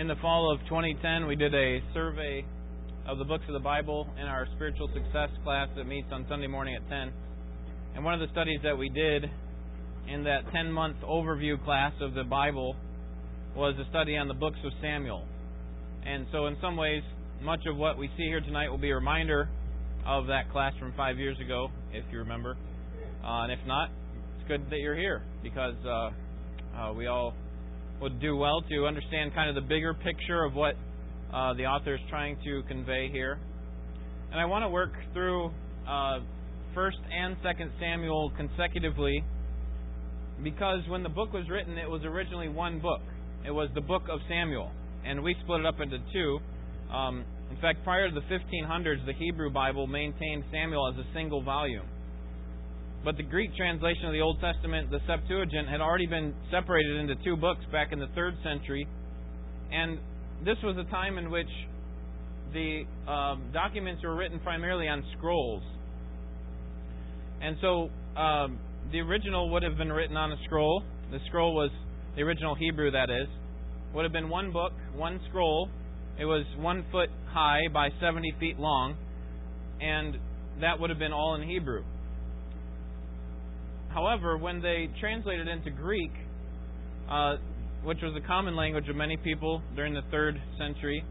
In the fall of 2010, we did a survey of the books of the Bible in our spiritual success class that meets on Sunday morning at 10. And one of the studies that we did in that 10 month overview class of the Bible was a study on the books of Samuel. And so, in some ways, much of what we see here tonight will be a reminder of that class from five years ago, if you remember. Uh, and if not, it's good that you're here because uh, uh, we all would do well to understand kind of the bigger picture of what uh, the author is trying to convey here. And I want to work through uh, First and Second Samuel consecutively because when the book was written, it was originally one book. It was the book of Samuel, and we split it up into two. Um, in fact, prior to the 1500s, the Hebrew Bible maintained Samuel as a single volume. But the Greek translation of the Old Testament, the Septuagint, had already been separated into two books back in the third century. And this was a time in which the um, documents were written primarily on scrolls. And so um, the original would have been written on a scroll. The scroll was the original Hebrew, that is. Would have been one book, one scroll. It was one foot high by 70 feet long. And that would have been all in Hebrew. However, when they translated into Greek, uh, which was the common language of many people during the third century,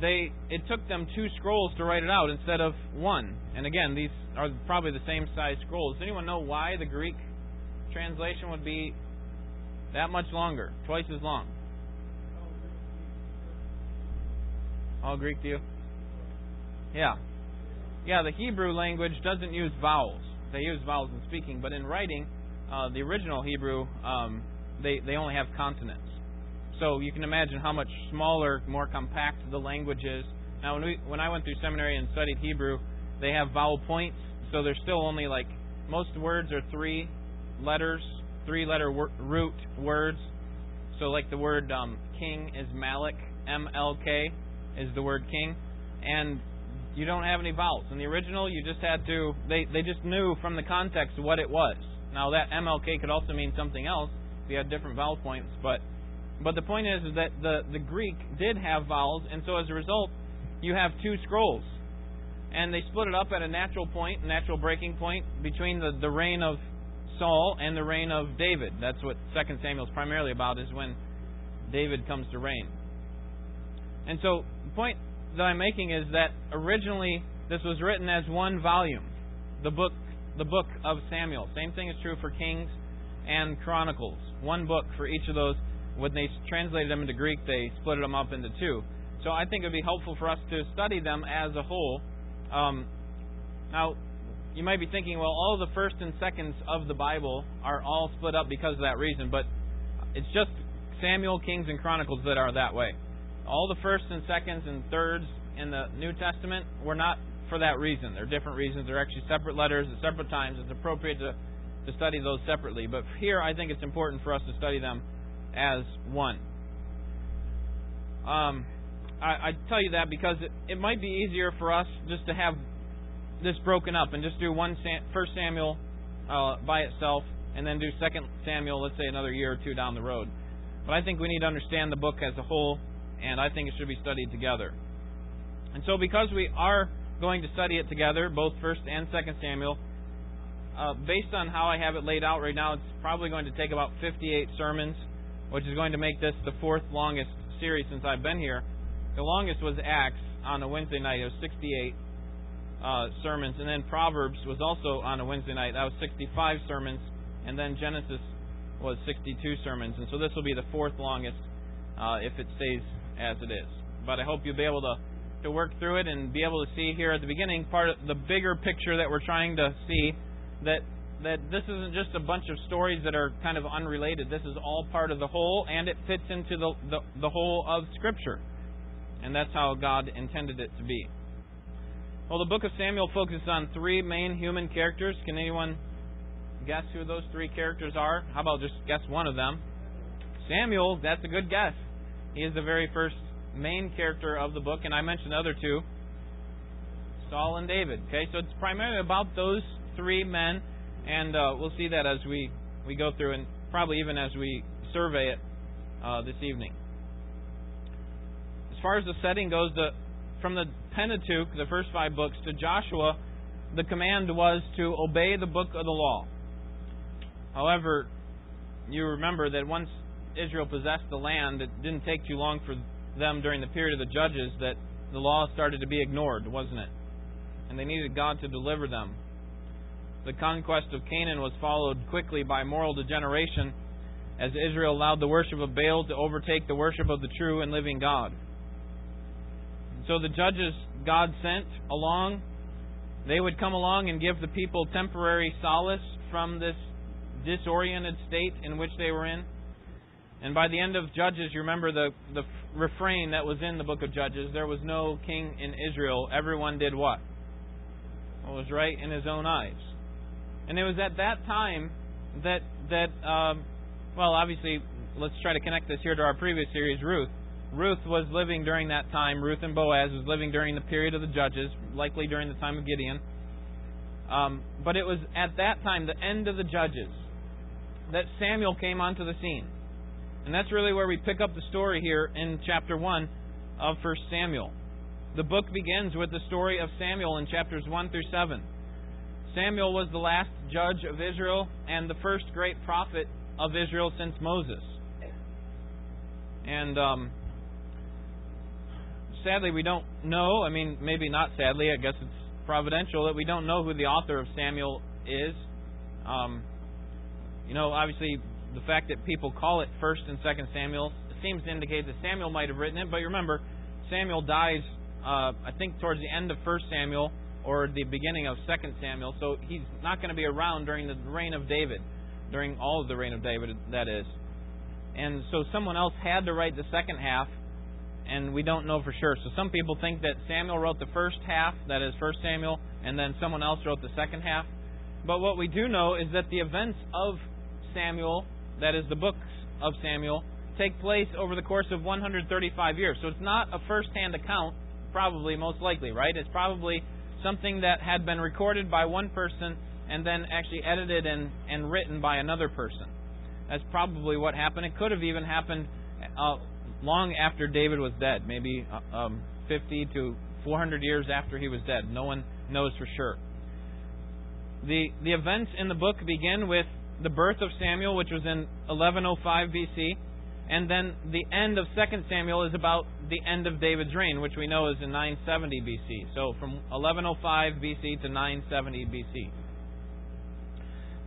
they it took them two scrolls to write it out instead of one. And again, these are probably the same size scrolls. Does anyone know why the Greek translation would be that much longer, twice as long? All Greek to you? Yeah. Yeah, the Hebrew language doesn't use vowels they use vowels in speaking, but in writing, uh, the original Hebrew, um, they they only have consonants. So you can imagine how much smaller, more compact the language is. Now, when we when I went through seminary and studied Hebrew, they have vowel points, so there's still only like most words are three letters, three letter wor- root words. So like the word um, king is Malik, M L K is the word king, and you don't have any vowels. In the original, you just had to, they, they just knew from the context what it was. Now, that MLK could also mean something else if you had different vowel points, but but the point is, is that the, the Greek did have vowels, and so as a result, you have two scrolls. And they split it up at a natural point, natural breaking point, between the, the reign of Saul and the reign of David. That's what 2 Samuel is primarily about, is when David comes to reign. And so the point that I'm making is that originally this was written as one volume, the book, the book of Samuel. Same thing is true for Kings and Chronicles. One book for each of those. When they translated them into Greek, they split them up into two. So I think it would be helpful for us to study them as a whole. Um, now, you might be thinking, well, all the first and seconds of the Bible are all split up because of that reason, but it's just Samuel, Kings, and Chronicles that are that way. All the firsts and seconds and thirds in the New Testament were not for that reason. They're different reasons. They're actually separate letters at separate times. It's appropriate to, to study those separately. But here, I think it's important for us to study them as one. Um, I, I tell you that because it, it might be easier for us just to have this broken up and just do one Sam, First Samuel uh, by itself, and then do Second Samuel, let's say another year or two down the road. But I think we need to understand the book as a whole and I think it should be studied together. And so, because we are going to study it together, both First and Second Samuel, uh, based on how I have it laid out right now, it's probably going to take about 58 sermons, which is going to make this the fourth longest series since I've been here. The longest was Acts on a Wednesday night; it was 68 uh, sermons, and then Proverbs was also on a Wednesday night; that was 65 sermons, and then Genesis was 62 sermons, and so this will be the fourth longest uh, if it stays as it is. But I hope you'll be able to, to work through it and be able to see here at the beginning part of the bigger picture that we're trying to see that that this isn't just a bunch of stories that are kind of unrelated. This is all part of the whole, and it fits into the, the, the whole of Scripture. And that's how God intended it to be. Well, the book of Samuel focuses on three main human characters. Can anyone guess who those three characters are? How about just guess one of them? Samuel, that's a good guess. He is the very first main character of the book, and I mentioned the other two Saul and David. Okay, so it's primarily about those three men, and uh, we'll see that as we, we go through, and probably even as we survey it uh, this evening. As far as the setting goes, the, from the Pentateuch, the first five books, to Joshua, the command was to obey the book of the law. However, you remember that once Israel possessed the land, it didn't take too long for them during the period of the judges that the law started to be ignored, wasn't it? And they needed God to deliver them. The conquest of Canaan was followed quickly by moral degeneration as Israel allowed the worship of Baal to overtake the worship of the true and living God. And So the judges God sent along, they would come along and give the people temporary solace from this disoriented state in which they were in. And by the end of Judges, you remember the, the refrain that was in the book of Judges there was no king in Israel. Everyone did what? What was right in his own eyes. And it was at that time that, that um, well, obviously, let's try to connect this here to our previous series, Ruth. Ruth was living during that time. Ruth and Boaz was living during the period of the Judges, likely during the time of Gideon. Um, but it was at that time, the end of the Judges, that Samuel came onto the scene. And that's really where we pick up the story here in chapter 1 of 1 Samuel. The book begins with the story of Samuel in chapters 1 through 7. Samuel was the last judge of Israel and the first great prophet of Israel since Moses. And um, sadly, we don't know. I mean, maybe not sadly, I guess it's providential that we don't know who the author of Samuel is. Um, you know, obviously, the fact that people call it First and Second Samuel seems to indicate that Samuel might have written it. But remember, Samuel dies, uh, I think, towards the end of First Samuel or the beginning of Second Samuel, so he's not going to be around during the reign of David, during all of the reign of David, that is. And so someone else had to write the second half, and we don't know for sure. So some people think that Samuel wrote the first half, that is First Samuel, and then someone else wrote the second half. But what we do know is that the events of Samuel that is the books of Samuel, take place over the course of 135 years. So it's not a first hand account, probably, most likely, right? It's probably something that had been recorded by one person and then actually edited and, and written by another person. That's probably what happened. It could have even happened uh, long after David was dead, maybe uh, um, 50 to 400 years after he was dead. No one knows for sure. The, the events in the book begin with the birth of Samuel, which was in 1105 BC, and then the end of 2 Samuel is about the end of David's reign, which we know is in 970 BC. So from 1105 BC to 970 BC.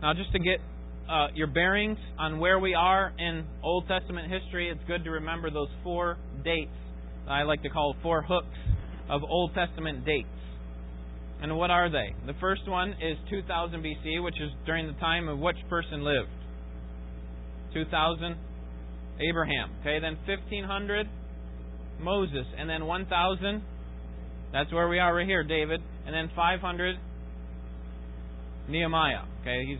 Now, just to get uh, your bearings on where we are in Old Testament history, it's good to remember those four dates I like to call four hooks of Old Testament dates. And what are they? The first one is 2000 BC, which is during the time of which person lived? 2000 Abraham. Okay, then 1500 Moses, and then 1000 that's where we are right here, David, and then 500 Nehemiah. Okay, he's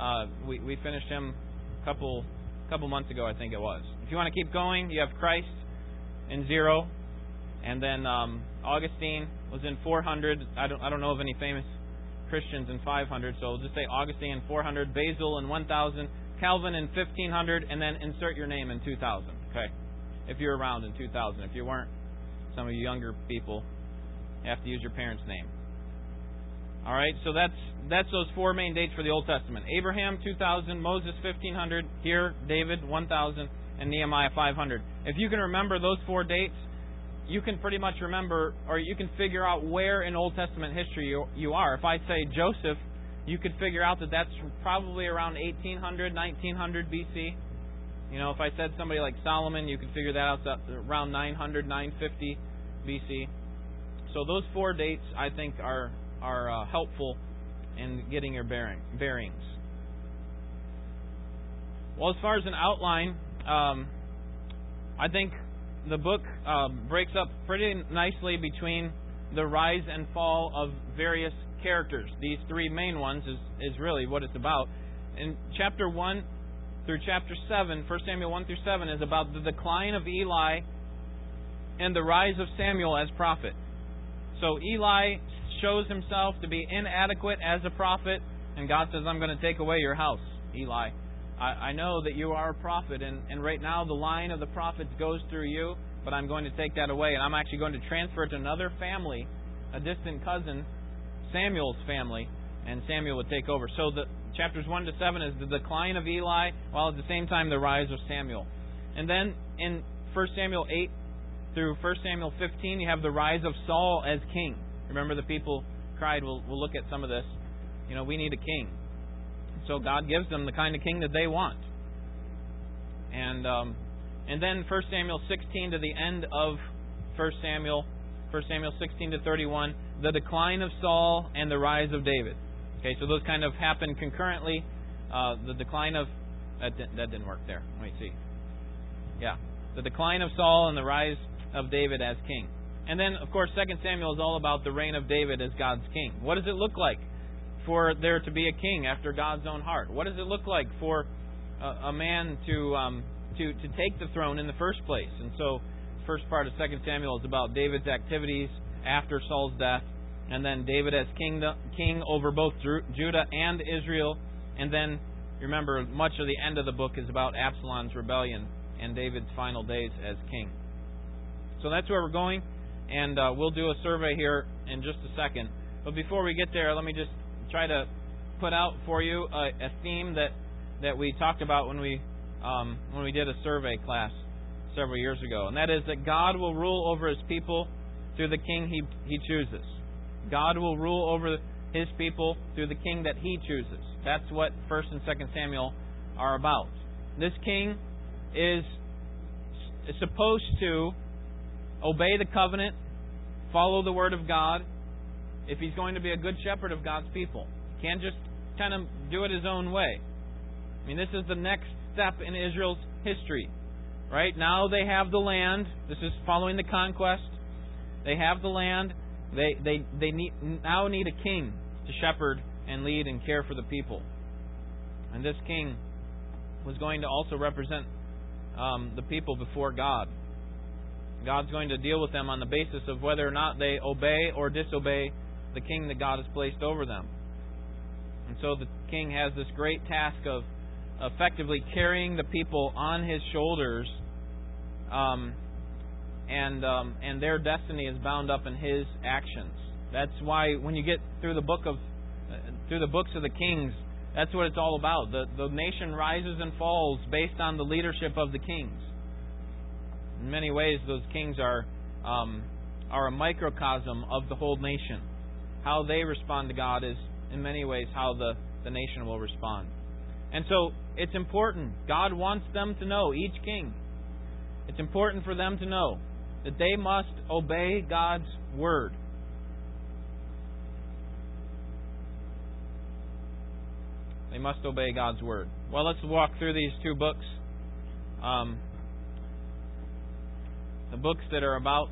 uh, we we finished him a couple couple months ago, I think it was. If you want to keep going, you have Christ in zero, and then um, Augustine was in 400. I don't I don't know of any famous Christians in 500, so we'll just say Augustine in 400, Basil in 1000, Calvin in 1500, and then insert your name in 2000. Okay, if you're around in 2000. If you weren't, some of you younger people have to use your parents' name. All right, so that's that's those four main dates for the Old Testament: Abraham 2000, Moses 1500, here David 1000, and Nehemiah 500. If you can remember those four dates, you can pretty much remember, or you can figure out where in Old Testament history you, you are. If I say Joseph, you could figure out that that's probably around 1800, 1900 BC. You know, if I said somebody like Solomon, you could figure that out around 900, 950 BC. So those four dates, I think, are are uh, helpful in getting your bearing, bearings. Well, as far as an outline, um, I think the book uh, breaks up pretty nicely between the rise and fall of various characters. These three main ones is, is really what it's about. In chapter 1 through chapter 7, 1 Samuel 1 through 7, is about the decline of Eli and the rise of Samuel as prophet. So Eli shows himself to be inadequate as a prophet, and God says, I'm going to take away your house, Eli. I, I know that you are a prophet, and, and right now the line of the prophets goes through you. but I'm going to take that away, and I'm actually going to transfer it to another family, a distant cousin, Samuel's family, and Samuel would take over. So the chapters 1 to 7 is the decline of Eli, while at the same time the rise of Samuel. And then in 1 Samuel 8 through 1 Samuel 15, you have the rise of Saul as king. Remember, the people cried, we'll, we'll look at some of this. You know, we need a king. So God gives them the kind of king that they want. And um, and then 1 Samuel 16 to the end of 1 Samuel, 1 Samuel 16 to 31, the decline of Saul and the rise of David. Okay, so those kind of happen concurrently. Uh, the decline of that, that didn't work there. Let me see. Yeah, the decline of Saul and the rise of David as king. And then, of course, 2 Samuel is all about the reign of David as God's king. What does it look like for there to be a king after God's own heart? What does it look like for a, a man to um, to to take the throne in the first place? And so, first part of 2 Samuel is about David's activities after Saul's death, and then David as king king over both Judah and Israel, and then remember much of the end of the book is about Absalom's rebellion and David's final days as king. So that's where we're going, and uh, we'll do a survey here in just a second. But before we get there, let me just try to put out for you a, a theme that that we talked about when we um, when we did a survey class several years ago, and that is that God will rule over His people through the king He He chooses. God will rule over His people through the king that He chooses. That's what First and Second Samuel are about. This king is supposed to obey the covenant, follow the word of God, if he's going to be a good shepherd of God's people. He can't just kind of do it his own way. I mean, this is the next step in Israel's history. Right? Now they have the land. This is following the conquest. They have the land. They they they need, now need a king to shepherd and lead and care for the people. And this king was going to also represent um, the people before God. God's going to deal with them on the basis of whether or not they obey or disobey the king that God has placed over them. And so the king has this great task of effectively carrying the people on his shoulders, um, and um, and their destiny is bound up in his actions. That's why when you get through the book of uh, through the books of the kings, that's what it's all about. The, the nation rises and falls based on the leadership of the kings. In many ways, those kings are um, are a microcosm of the whole nation. How they respond to God is, in many ways, how the, the nation will respond. And so, it's important. God wants them to know, each king, it's important for them to know that they must obey God's word. They must obey God's word. Well, let's walk through these two books. Um, the books that are about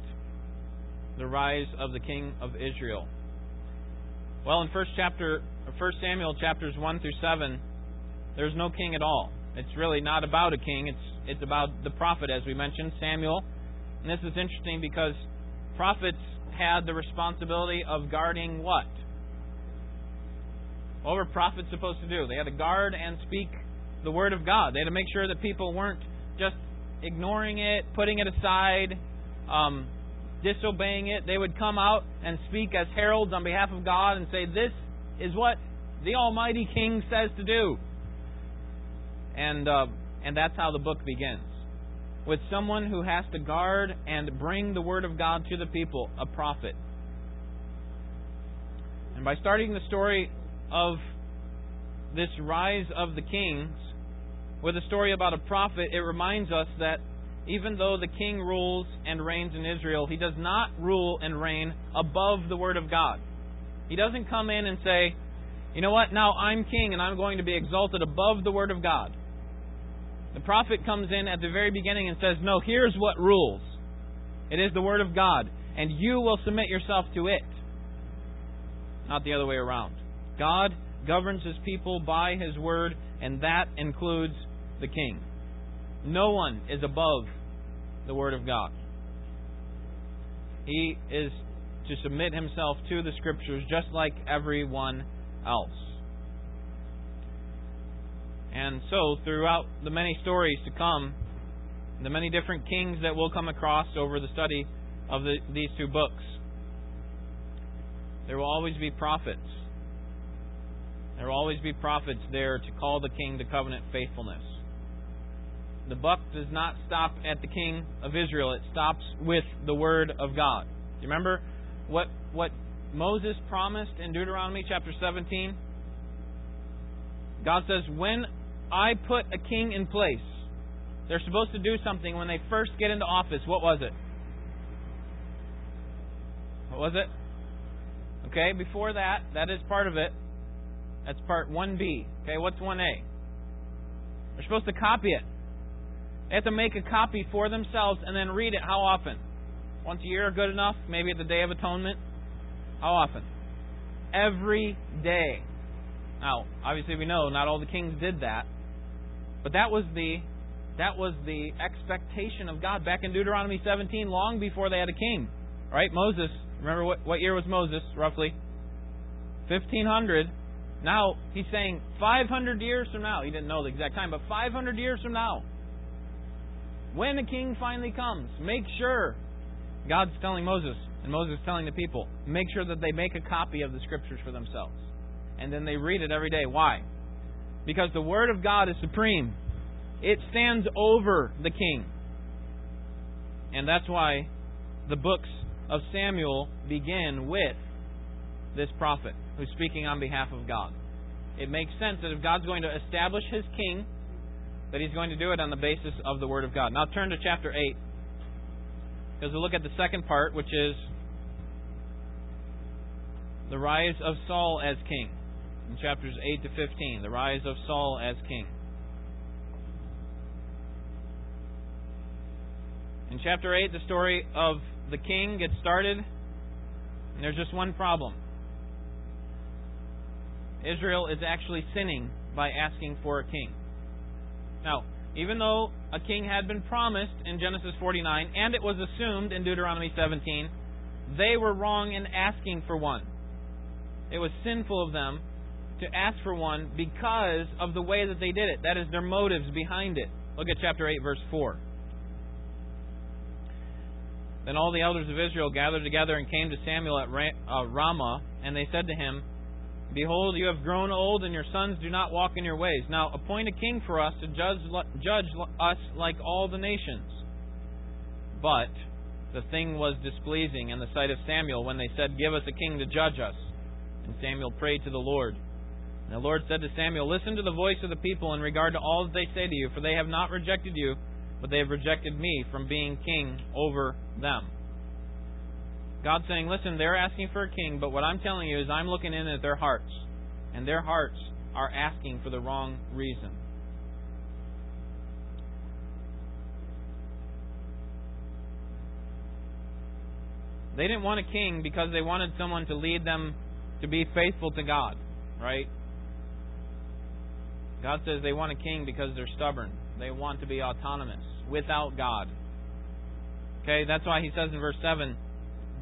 the rise of the king of Israel. Well, in first chapter, First Samuel chapters one through seven, there's no king at all. It's really not about a king. It's it's about the prophet, as we mentioned, Samuel. And this is interesting because prophets had the responsibility of guarding what? What were prophets supposed to do? They had to guard and speak the word of God. They had to make sure that people weren't just ignoring it, putting it aside, um, disobeying it. They would come out and speak as heralds on behalf of God and say, This is what the Almighty King says to do. And, uh, and that's how the book begins. With someone who has to guard and bring the Word of God to the people, a prophet. And by starting the story of this rise of the kings with a story about a prophet, it reminds us that even though the king rules and reigns in Israel, he does not rule and reign above the Word of God. He doesn't come in and say, you know what, now I'm king and I'm going to be exalted above the Word of God. The prophet comes in at the very beginning and says, no, here's what rules. It is the Word of God, and you will submit yourself to it. Not the other way around. God governs his people by his word, and that includes the king. No one is above the word of God. He is to submit himself to the scriptures just like everyone else. And so, throughout the many stories to come, the many different kings that we'll come across over the study of the, these two books. There will always be prophets. There will always be prophets there to call the king to covenant faithfulness. The buck does not stop at the king of Israel, it stops with the word of God. Do you remember what what Moses promised in Deuteronomy chapter 17? God says, When I put a king in place, they're supposed to do something when they first get into office. What was it? What was it? Okay, before that, that is part of it. That's part 1B. Okay, what's 1A? They're supposed to copy it. They have to make a copy for themselves and then read it how often? Once a year good enough? Maybe at the Day of Atonement? How often? Every day. Now, obviously we know not all the kings did that. But that was the that was the expectation of God back in Deuteronomy 17 long before they had a king. Right? Moses, remember what what year was Moses roughly? 1500. Now, he's saying 500 years from now. He didn't know the exact time, but 500 years from now. When the king finally comes, make sure God's telling Moses, and Moses is telling the people, make sure that they make a copy of the scriptures for themselves. And then they read it every day. Why? Because the Word of God is supreme, it stands over the king. And that's why the books of Samuel begin with this prophet who's speaking on behalf of God. It makes sense that if God's going to establish his king, that he's going to do it on the basis of the Word of God. Now turn to chapter 8 because we'll look at the second part, which is the rise of Saul as king. In chapters 8 to 15, the rise of Saul as king. In chapter 8, the story of the king gets started, and there's just one problem. Israel is actually sinning by asking for a king. Now, even though a king had been promised in Genesis 49 and it was assumed in Deuteronomy 17, they were wrong in asking for one. It was sinful of them to ask for one because of the way that they did it. That is, their motives behind it. Look at chapter 8, verse 4. Then all the elders of Israel gathered together and came to Samuel at uh, Ramah, and they said to him, Behold, you have grown old, and your sons do not walk in your ways. Now appoint a king for us to judge, judge us like all the nations. But the thing was displeasing in the sight of Samuel when they said, Give us a king to judge us. And Samuel prayed to the Lord. And the Lord said to Samuel, Listen to the voice of the people in regard to all that they say to you, for they have not rejected you, but they have rejected me from being king over them. God's saying, listen, they're asking for a king, but what I'm telling you is I'm looking in at their hearts. And their hearts are asking for the wrong reason. They didn't want a king because they wanted someone to lead them to be faithful to God, right? God says they want a king because they're stubborn. They want to be autonomous without God. Okay, that's why he says in verse 7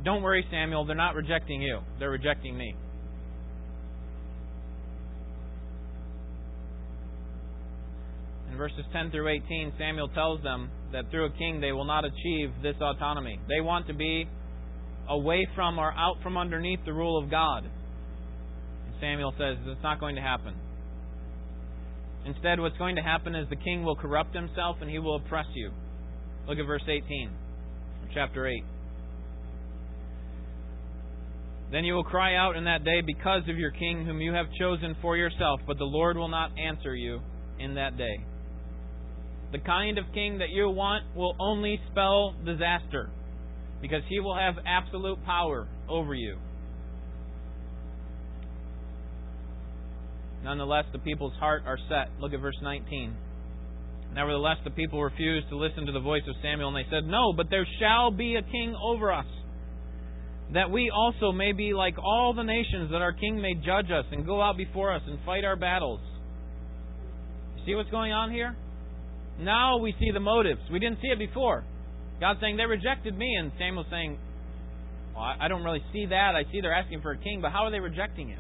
don't worry, Samuel, they're not rejecting you, they're rejecting me. In verses 10 through 18, Samuel tells them that through a king they will not achieve this autonomy. They want to be away from or out from underneath the rule of God. And Samuel says it's not going to happen. Instead, what's going to happen is the king will corrupt himself and he will oppress you. Look at verse 18, chapter 8. Then you will cry out in that day because of your king whom you have chosen for yourself, but the Lord will not answer you in that day. The kind of king that you want will only spell disaster because he will have absolute power over you. Nonetheless, the people's heart are set. Look at verse 19. Nevertheless, the people refused to listen to the voice of Samuel, and they said, No, but there shall be a king over us that we also may be like all the nations, that our king may judge us and go out before us and fight our battles. See what's going on here? Now we see the motives. We didn't see it before. God saying they rejected me, and Samuel saying, well, I don't really see that. I see they're asking for a king, but how are they rejecting you?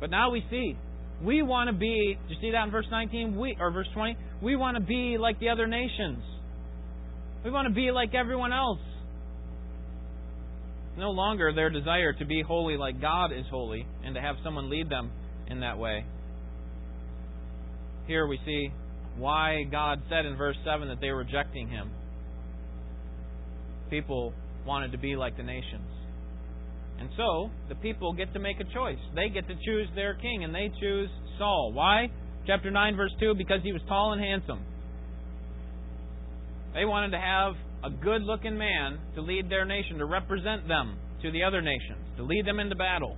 But now we see We want to be, do you see that in verse 19? We, or verse 20? We want to be like the other nations. We want to be like everyone else. No longer their desire to be holy like God is holy and to have someone lead them in that way. Here we see why God said in verse 7 that they were rejecting Him. People wanted to be like the nations. And so, the people get to make a choice. They get to choose their king, and they choose Saul. Why? Chapter 9, verse 2 because he was tall and handsome. They wanted to have a good looking man to lead their nation, to represent them to the other nations, to lead them into battle.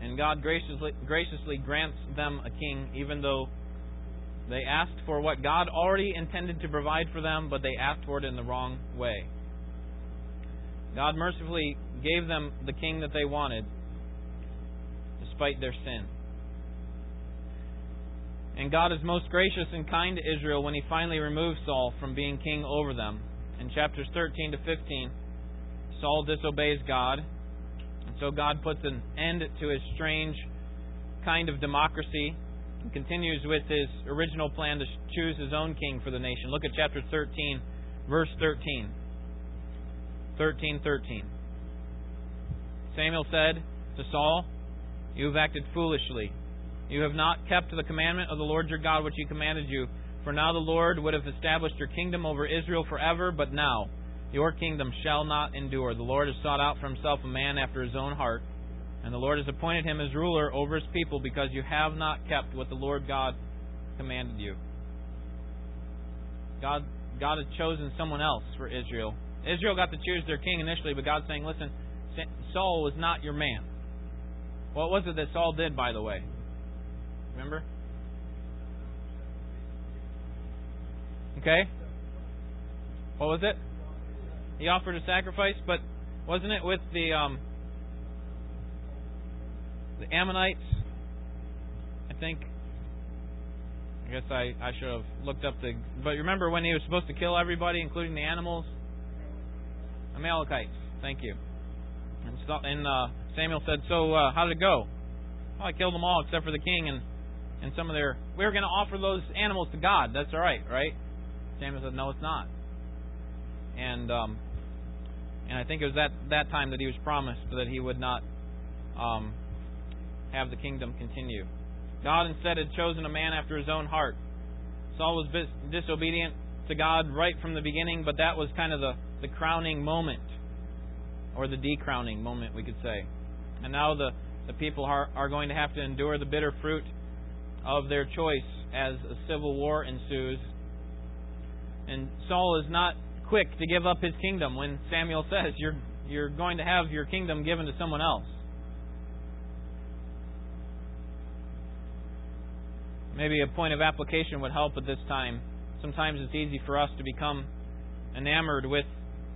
And God graciously, graciously grants them a king, even though they asked for what God already intended to provide for them, but they asked for it in the wrong way. God mercifully gave them the king that they wanted, despite their sin. And God is most gracious and kind to Israel when he finally removes Saul from being king over them. In chapters 13 to 15, Saul disobeys God, and so God puts an end to his strange kind of democracy and continues with his original plan to choose his own king for the nation. Look at chapter 13, verse 13. 13:13. Samuel said to Saul, "You have acted foolishly. You have not kept the commandment of the Lord your God which he commanded you. For now the Lord would have established your kingdom over Israel forever, but now your kingdom shall not endure. The Lord has sought out for himself a man after his own heart, and the Lord has appointed him as ruler over his people because you have not kept what the Lord God commanded you." God God had chosen someone else for Israel. Israel got to choose their king initially, but God's saying, "Listen, Saul was not your man." What was it that Saul did, by the way? Remember? Okay? What was it? He offered a sacrifice, but wasn't it with the um, the Ammonites? I think. I guess I, I should have looked up the. But remember when he was supposed to kill everybody, including the animals? Amalekites. Thank you. And, so, and uh, Samuel said, "So uh, how did it go?" Well, I killed them all except for the king and and some of their. We were going to offer those animals to God. That's all right, right? Samuel said, "No, it's not." And um, and I think it was that that time that he was promised that he would not um, have the kingdom continue. God instead had chosen a man after his own heart. Saul was disobedient to God right from the beginning, but that was kind of the, the crowning moment, or the decrowning moment, we could say. And now the, the people are, are going to have to endure the bitter fruit of their choice as a civil war ensues. And Saul is not quick to give up his kingdom when Samuel says, You're, you're going to have your kingdom given to someone else. Maybe a point of application would help at this time. Sometimes it's easy for us to become enamored with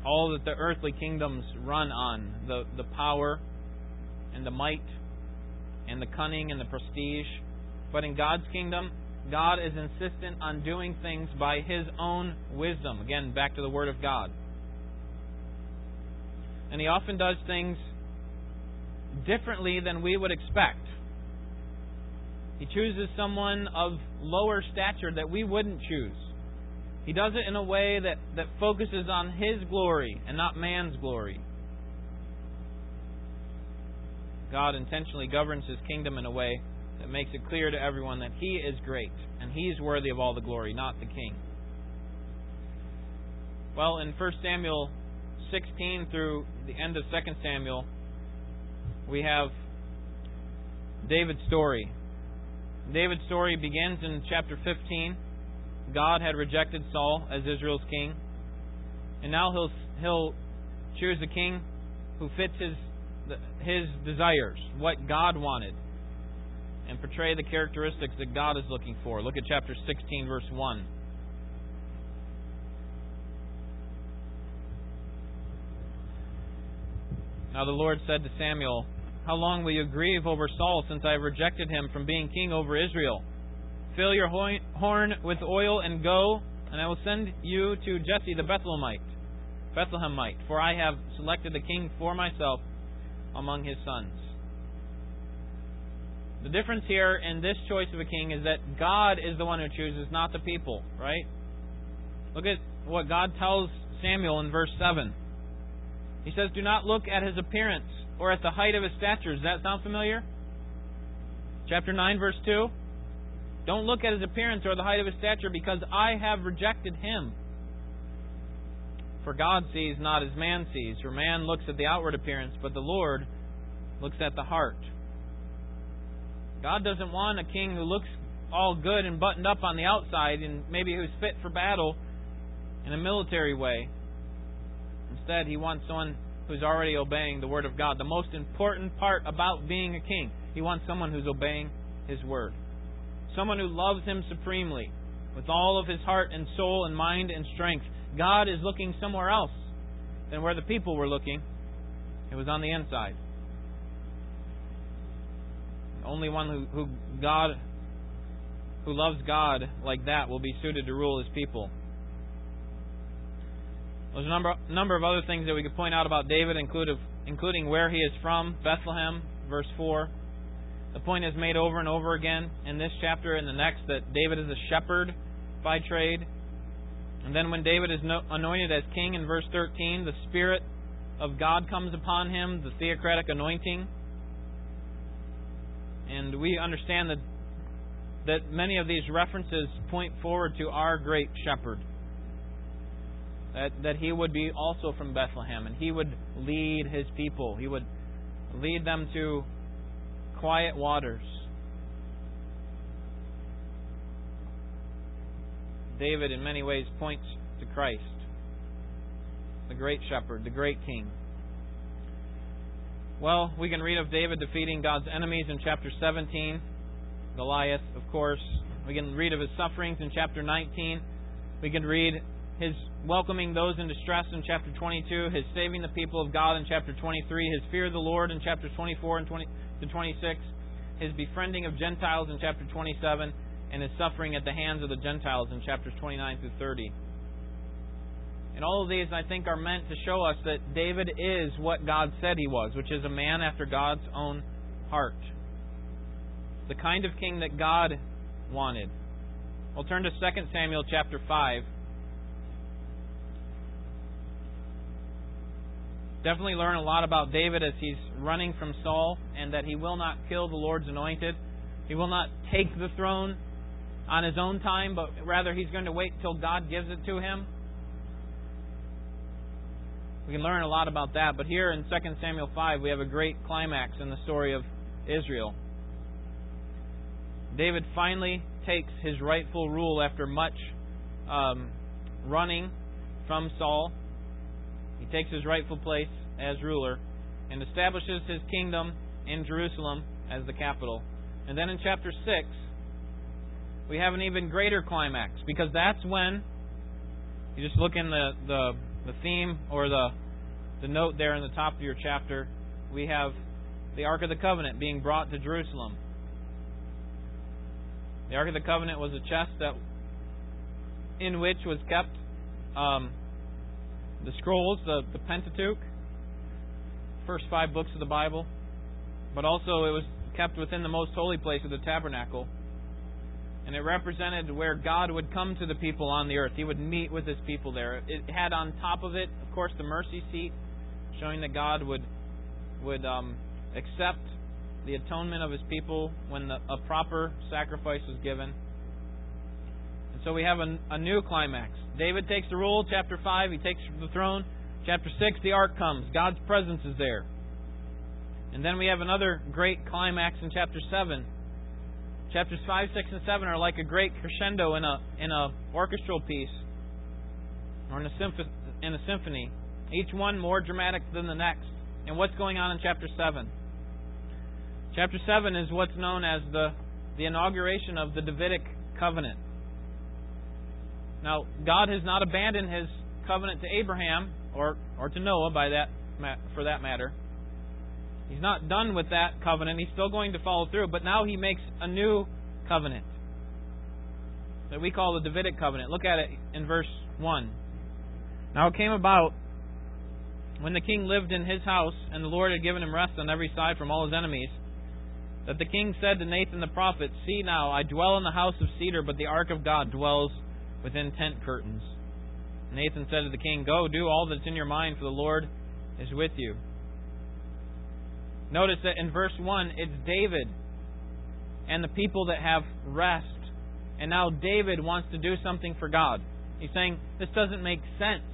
all that the earthly kingdoms run on the, the power and the might and the cunning and the prestige. But in God's kingdom, God is insistent on doing things by His own wisdom. Again, back to the Word of God. And He often does things differently than we would expect. He chooses someone of lower stature that we wouldn't choose. He does it in a way that, that focuses on His glory and not man's glory. God intentionally governs His kingdom in a way that makes it clear to everyone that He is great and He's worthy of all the glory, not the king. Well, in 1 Samuel 16 through the end of 2 Samuel, we have David's story. David's story begins in chapter 15. God had rejected Saul as Israel's king, and now he'll he'll choose a king who fits his his desires, what God wanted, and portray the characteristics that God is looking for. Look at chapter 16, verse 1. Now the Lord said to Samuel, How long will you grieve over Saul since I have rejected him from being king over Israel? Fill your horn with oil and go, and I will send you to Jesse the Bethlehemite, Bethlehemite, for I have selected a king for myself among his sons. The difference here in this choice of a king is that God is the one who chooses, not the people, right? Look at what God tells Samuel in verse 7. He says, Do not look at his appearance or at the height of his stature. Does that sound familiar? Chapter 9, verse 2. Don't look at his appearance or the height of his stature, because I have rejected him. For God sees not as man sees. For man looks at the outward appearance, but the Lord looks at the heart. God doesn't want a king who looks all good and buttoned up on the outside and maybe who's fit for battle in a military way. Instead, he wants someone who's already obeying the word of God. The most important part about being a king, he wants someone who's obeying his word. Someone who loves him supremely with all of his heart and soul and mind and strength. God is looking somewhere else than where the people were looking. It was on the inside. Only one who, who God who loves God like that will be suited to rule his people. There's a number number of other things that we could point out about David, including including where he is from, Bethlehem, verse four. The point is made over and over again in this chapter and the next that David is a shepherd by trade. And then when David is anointed as king in verse 13, the Spirit of God comes upon him, the theocratic anointing. And we understand that that many of these references point forward to our great shepherd. That, that he would be also from Bethlehem and he would lead his people. He would lead them to quiet waters. David, in many ways, points to Christ, the great shepherd, the great king. Well, we can read of David defeating God's enemies in chapter 17. Goliath, of course. We can read of his sufferings in chapter 19. We can read his welcoming those in distress in chapter 22, his saving the people of God in chapter 23, his fear of the Lord in chapters 24 and 20 to 26, his befriending of Gentiles in chapter 27, and his suffering at the hands of the Gentiles in chapters 29 through 30. And all of these, I think, are meant to show us that David is what God said he was, which is a man after God's own heart. The kind of king that God wanted. We'll turn to 2 Samuel chapter 5. Definitely learn a lot about David as he's running from Saul and that he will not kill the Lord's anointed. He will not take the throne on his own time, but rather he's going to wait till God gives it to him. We can learn a lot about that, but here in 2 Samuel 5, we have a great climax in the story of Israel. David finally takes his rightful rule after much um, running from Saul. He takes his rightful place as ruler and establishes his kingdom in Jerusalem as the capital. And then in chapter 6, we have an even greater climax because that's when you just look in the, the, the theme or the, the note there in the top of your chapter. We have the Ark of the Covenant being brought to Jerusalem. The Ark of the Covenant was a chest that in which was kept um, the scrolls, the, the Pentateuch, first five books of the Bible, but also it was kept within the most holy place of the tabernacle and it represented where God would come to the people on the earth. He would meet with his people there. It had on top of it, of course, the mercy seat, showing that God would would um, accept the atonement of his people when the, a proper sacrifice was given. And so we have a, a new climax. David takes the rule, chapter 5, he takes the throne. Chapter 6, the ark comes. God's presence is there. And then we have another great climax in chapter 7 Chapters 5, 6, and 7 are like a great crescendo in a in a orchestral piece or in a, symph- in a symphony, each one more dramatic than the next. And what's going on in chapter 7? Chapter 7 is what's known as the, the inauguration of the Davidic covenant. Now, God has not abandoned his covenant to Abraham or, or to Noah by that for that matter. He's not done with that covenant. He's still going to follow through, but now he makes a new covenant that we call the Davidic covenant. Look at it in verse 1. Now it came about when the king lived in his house, and the Lord had given him rest on every side from all his enemies, that the king said to Nathan the prophet, See now, I dwell in the house of cedar, but the ark of God dwells within tent curtains. Nathan said to the king, Go, do all that's in your mind, for the Lord is with you. Notice that in verse 1, it's David and the people that have rest. And now David wants to do something for God. He's saying, This doesn't make sense.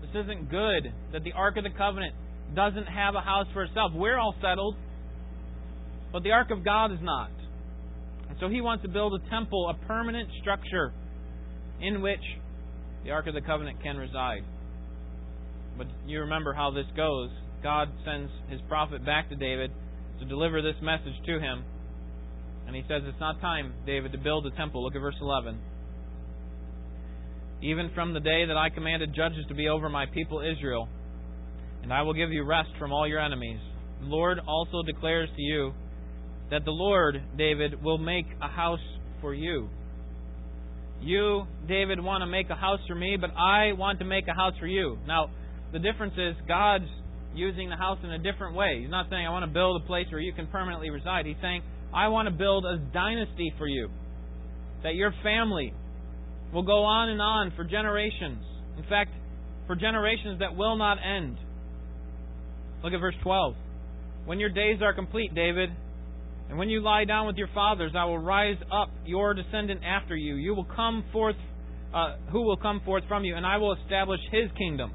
This isn't good that the Ark of the Covenant doesn't have a house for itself. We're all settled, but the Ark of God is not. And so he wants to build a temple, a permanent structure in which the Ark of the Covenant can reside. But you remember how this goes. God sends his prophet back to David to deliver this message to him. And he says, It's not time, David, to build a temple. Look at verse 11. Even from the day that I commanded judges to be over my people Israel, and I will give you rest from all your enemies. The Lord also declares to you that the Lord, David, will make a house for you. You, David, want to make a house for me, but I want to make a house for you. Now, the difference is God's using the house in a different way. He's not saying, I want to build a place where you can permanently reside. He's saying, I want to build a dynasty for you. That your family will go on and on for generations. In fact, for generations that will not end. Look at verse 12. When your days are complete, David, and when you lie down with your fathers, I will rise up your descendant after you. You will come forth, uh, who will come forth from you, and I will establish his kingdom.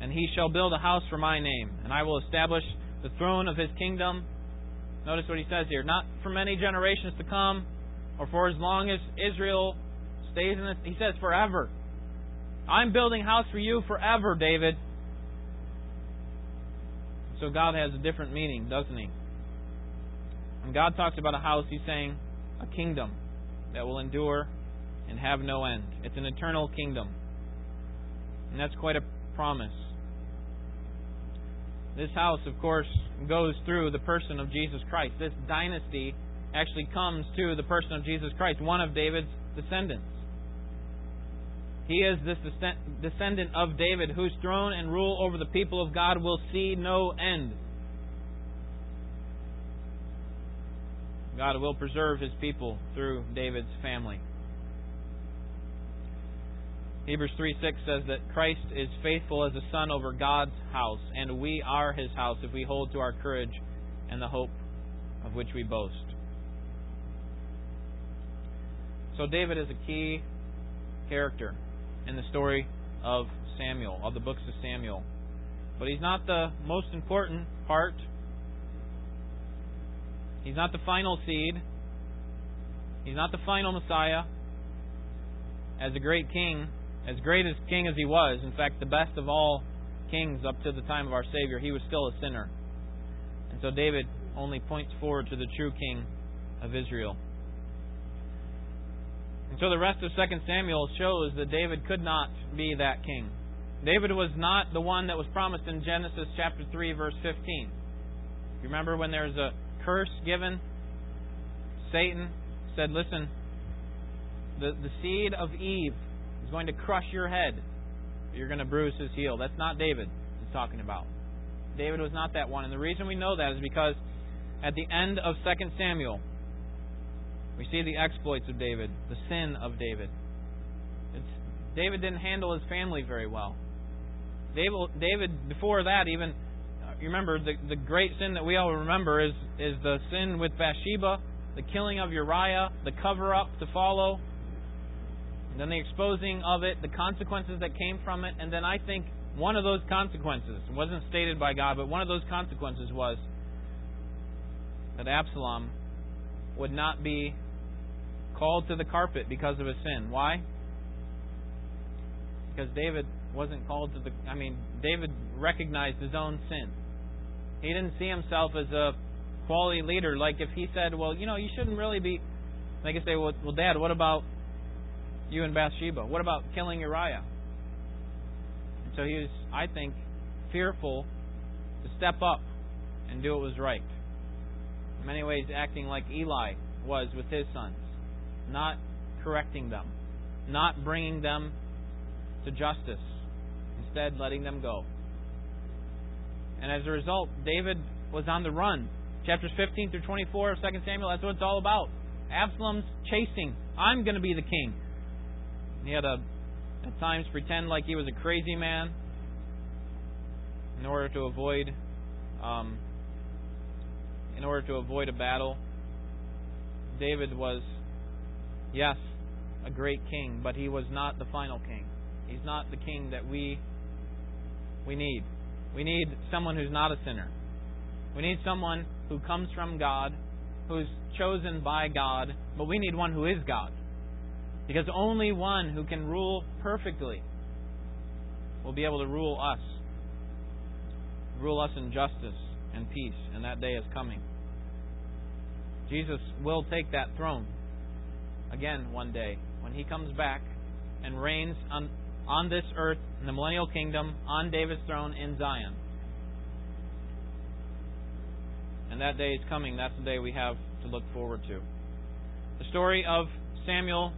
And he shall build a house for my name, and I will establish the throne of his kingdom. Notice what he says here: not for many generations to come, or for as long as Israel stays in this. He says forever. I'm building a house for you forever, David. So God has a different meaning, doesn't he? When God talks about a house, He's saying a kingdom that will endure and have no end. It's an eternal kingdom. And that's quite a promise. This house, of course, goes through the person of Jesus Christ. This dynasty actually comes to the person of Jesus Christ, one of David's descendants. He is this descendant of David whose throne and rule over the people of God will see no end. God will preserve his people through David's family. Hebrews 3 6 says that Christ is faithful as a son over God's house, and we are his house if we hold to our courage and the hope of which we boast. So, David is a key character in the story of Samuel, of the books of Samuel. But he's not the most important part He's not the final seed. He's not the final Messiah. As a great king, as great as king as he was, in fact, the best of all kings up to the time of our Savior, he was still a sinner. And so David only points forward to the true king of Israel. And so the rest of 2 Samuel shows that David could not be that king. David was not the one that was promised in Genesis chapter 3 verse 15. You remember when there's a curse given, Satan said, Listen, the, the seed of Eve is going to crush your head. You're going to bruise his heel. That's not David he's talking about. David was not that one. And the reason we know that is because at the end of 2 Samuel, we see the exploits of David, the sin of David. It's, David didn't handle his family very well. David, David, before that, even you remember the the great sin that we all remember is is the sin with Bathsheba, the killing of Uriah, the cover up to follow, then the exposing of it, the consequences that came from it, and then I think one of those consequences wasn't stated by God, but one of those consequences was that Absalom would not be called to the carpet because of his sin. Why? Because David wasn't called to the I mean, David recognized his own sin. He didn't see himself as a quality leader. Like if he said, "Well, you know, you shouldn't really be," they could say, "Well, well, Dad, what about you and Bathsheba? What about killing Uriah?" And so he was, I think, fearful to step up and do what was right. In many ways, acting like Eli was with his sons, not correcting them, not bringing them to justice, instead letting them go. And as a result, David was on the run, Chapters 15 through 24 of 2 Samuel, that's what it's all about. Absalom's chasing. I'm going to be the king. He had to, at times, pretend like he was a crazy man in order to avoid, um, in order to avoid a battle. David was, yes, a great king, but he was not the final king. He's not the king that we we need. We need someone who's not a sinner. We need someone who comes from God, who's chosen by God, but we need one who is God. Because only one who can rule perfectly will be able to rule us. Rule us in justice and peace, and that day is coming. Jesus will take that throne again one day when he comes back and reigns on, on this earth in the millennial kingdom on David's throne in Zion. And that day is coming. That's the day we have to look forward to. The story of Samuel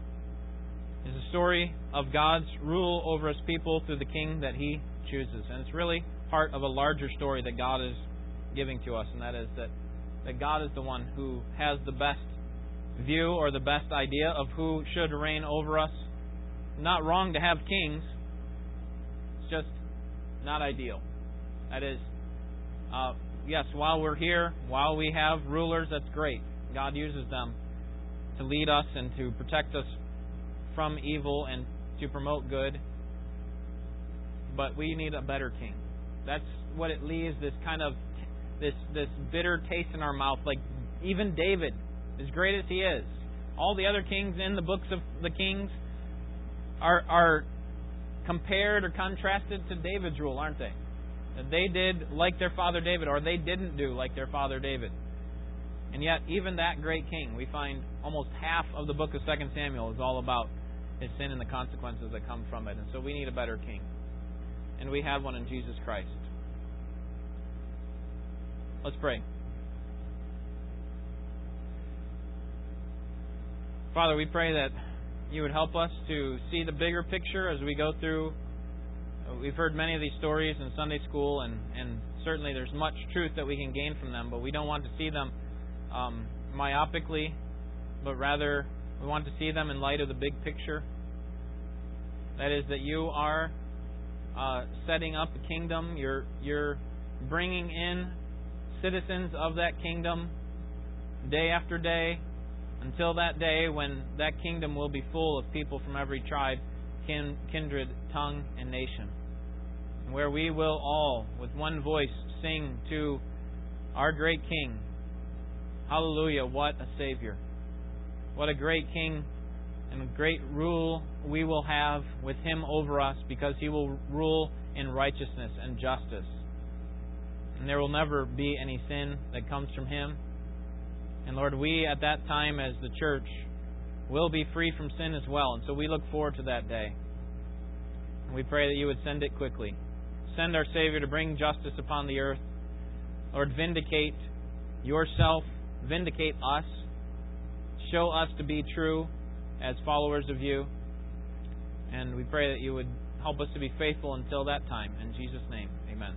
is a story of God's rule over his people through the king that he chooses. And it's really part of a larger story that God is giving to us, and that is that, that God is the one who has the best view or the best idea of who should reign over us. Not wrong to have kings, it's just not ideal. That is, uh, yes, while we're here, while we have rulers, that's great. God uses them to lead us and to protect us from evil and to promote good. But we need a better king. That's what it leaves this kind of this this bitter taste in our mouth. Like even David, as great as he is, all the other kings in the books of the kings are are compared or contrasted to David's rule, aren't they? They did like their father David, or they didn't do like their father David. And yet, even that great king, we find almost half of the book of Second Samuel is all about his sin and the consequences that come from it. And so we need a better king. And we have one in Jesus Christ. Let's pray. Father, we pray that you would help us to see the bigger picture as we go through. We've heard many of these stories in Sunday school, and, and certainly there's much truth that we can gain from them, but we don't want to see them um, myopically, but rather we want to see them in light of the big picture. That is, that you are uh, setting up a kingdom. You're you're bringing in citizens of that kingdom day after day until that day when that kingdom will be full of people from every tribe, kin, kindred, tongue, and nation. Where we will all, with one voice, sing to our great King, Hallelujah, what a Savior. What a great King and great rule we will have with Him over us because He will rule in righteousness and justice. And there will never be any sin that comes from Him. And Lord, we at that time as the church will be free from sin as well. And so we look forward to that day. And we pray that you would send it quickly. Send our Savior to bring justice upon the earth. Lord, vindicate yourself, vindicate us, show us to be true as followers of you. And we pray that you would help us to be faithful until that time. In Jesus' name, amen.